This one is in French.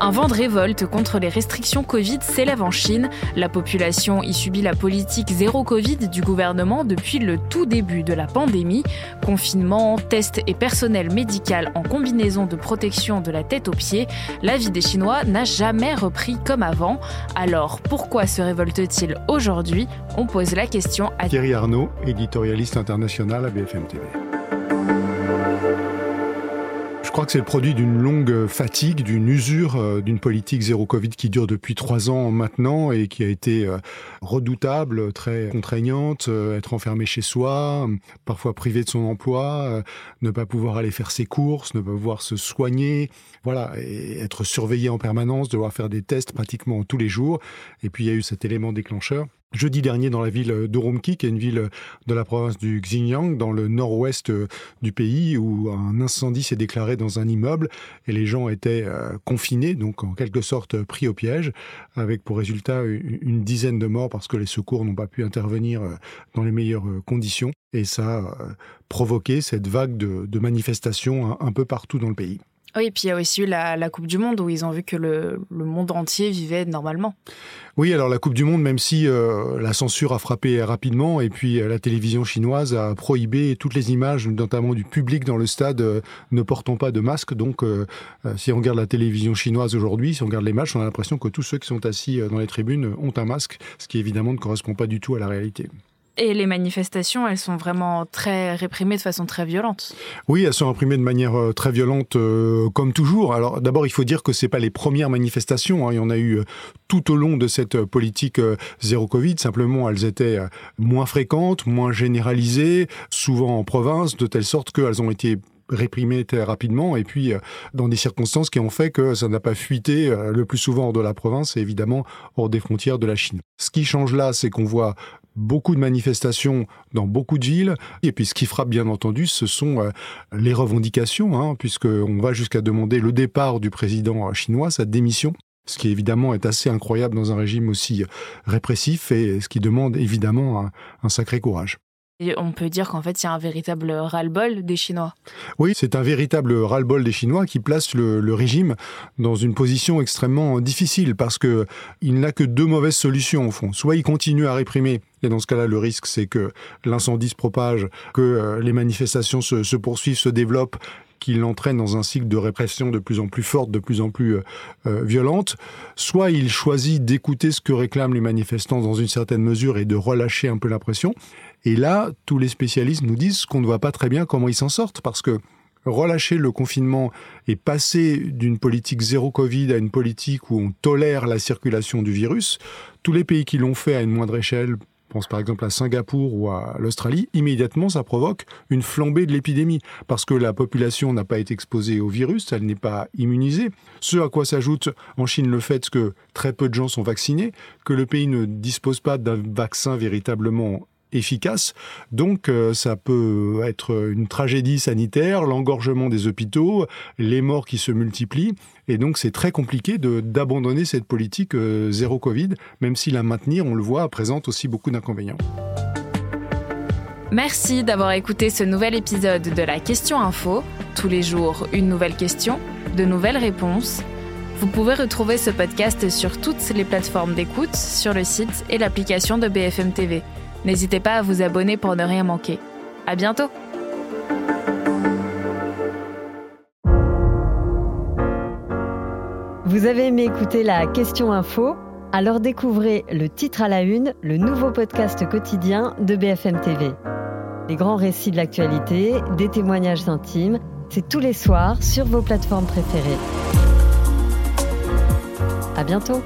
Un vent de révolte contre les restrictions Covid s'élève en Chine. La population y subit la politique zéro Covid du gouvernement depuis le tout début de la pandémie. Confinement, tests et personnel médical en combinaison de protection de la tête aux pieds, la vie des Chinois n'a jamais repris comme avant. Alors pourquoi se révolte-t-il aujourd'hui? On pose la question à Thierry Arnaud, éditorialiste international à BFM TV. Je crois que c'est le produit d'une longue fatigue, d'une usure, euh, d'une politique zéro Covid qui dure depuis trois ans maintenant et qui a été euh, redoutable, très contraignante, euh, être enfermé chez soi, parfois privé de son emploi, ne pas pouvoir aller faire ses courses, ne pas pouvoir se soigner, voilà, et être surveillé en permanence, devoir faire des tests pratiquement tous les jours. Et puis il y a eu cet élément déclencheur jeudi dernier dans la ville d'Urumqi, qui est une ville de la province du Xinjiang, dans le nord-ouest du pays, où un incendie s'est déclaré dans un immeuble et les gens étaient euh, confinés, donc en quelque sorte pris au piège, avec pour résultat une dizaine de morts parce que les secours n'ont pas pu intervenir euh, dans les meilleures euh, conditions. Et ça a provoqué cette vague de, manifestations un peu partout dans le pays. Oui, et puis il y a aussi eu la, Coupe du Monde où ils ont vu que le, monde entier vivait normalement. Oui, alors la Coupe du Monde, même si euh, la censure a frappé rapidement, et puis euh, la télévision chinoise a prohibé toutes les images, notamment du public dans le stade, euh, ne portant pas de masque. Donc, si on regarde la télévision chinoise aujourd'hui, si on regarde les matchs, on a l'impression que tous ceux qui sont assis dans les tribunes ont un masque, ce qui évidemment ne correspond pas du tout à la réalité. Et les manifestations, elles sont vraiment très réprimées de façon très violente. Oui, elles sont réprimées de manière euh, très violente, euh, comme toujours. Alors d'abord, il faut dire que c'est pas les premières manifestations. Hein. Il y en a eu euh, tout au long de cette politique zéro Covid. Simplement, elles étaient moins fréquentes, moins généralisées, souvent en province, de telle sorte qu'elles ont été réprimées très rapidement et puis dans des circonstances qui ont fait que ça n'a pas fuité le plus souvent hors de la province et évidemment hors des frontières de la Chine. Ce qui change là, c'est qu'on voit beaucoup de manifestations dans beaucoup de villes. Et puis ce qui frappe bien entendu, ce sont euh, les revendications, hein, puisqu'on va jusqu'à demander le départ du président chinois, sa démission ce qui évidemment est assez incroyable dans un régime aussi répressif et ce qui demande évidemment un sacré courage on peut dire qu'en fait, il y a un véritable ras-le-bol des Chinois. Oui, c'est un véritable ras-le-bol des Chinois qui place le, régime dans une position extrêmement difficile parce que il n'a que deux mauvaises solutions au fond. Soit il continue à réprimer et dans ce cas-là, le risque, c'est que l'incendie se propage, que euh, les manifestations se, se poursuivent, se développent qui l'entraîne dans un cycle de répression de plus en plus forte, de plus en plus euh, euh, violente, soit il choisit d'écouter ce que réclament les manifestants dans une certaine mesure et de relâcher un peu la pression. Et là, tous les spécialistes nous disent qu'on ne voit pas très bien comment ils s'en sortent, parce que relâcher le confinement et passer d'une politique zéro Covid à une politique où on tolère la circulation du virus, tous les pays qui l'ont fait à une moindre échelle, pense par exemple à Singapour ou à l'Australie, immédiatement ça provoque une flambée de l'épidémie parce que la population n'a pas été exposée au virus, elle n'est pas immunisée. Ce à quoi s'ajoute en Chine le fait que très peu de gens sont vaccinés, que le pays ne dispose pas d'un vaccin véritablement efficace. Donc euh, ça peut être une tragédie sanitaire, l'engorgement des hôpitaux, les morts qui se multiplient. Et donc c'est très compliqué d'abandonner cette politique euh, zéro Covid, même si la maintenir, on le voit, présente aussi beaucoup d'inconvénients. Merci d'avoir écouté ce nouvel épisode de la Question Info. Tous les jours, une nouvelle question, de nouvelles réponses. Vous pouvez retrouver ce podcast sur toutes les plateformes d'écoute, sur le site et l'application de BFM TV. N'hésitez pas à vous abonner pour ne rien manquer. À bientôt! Vous avez aimé écouter la question info? Alors découvrez le titre à la une, le nouveau podcast quotidien de BFM TV. Les grands récits de l'actualité, des témoignages intimes, c'est tous les soirs sur vos plateformes préférées. À bientôt